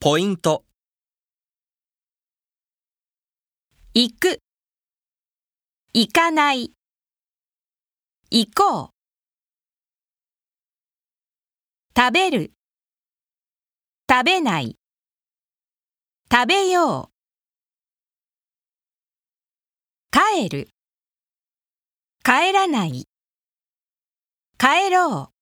ポイント、行く、行かない、行こう。食べる、食べない、食べよう。帰る、帰らない、帰ろう。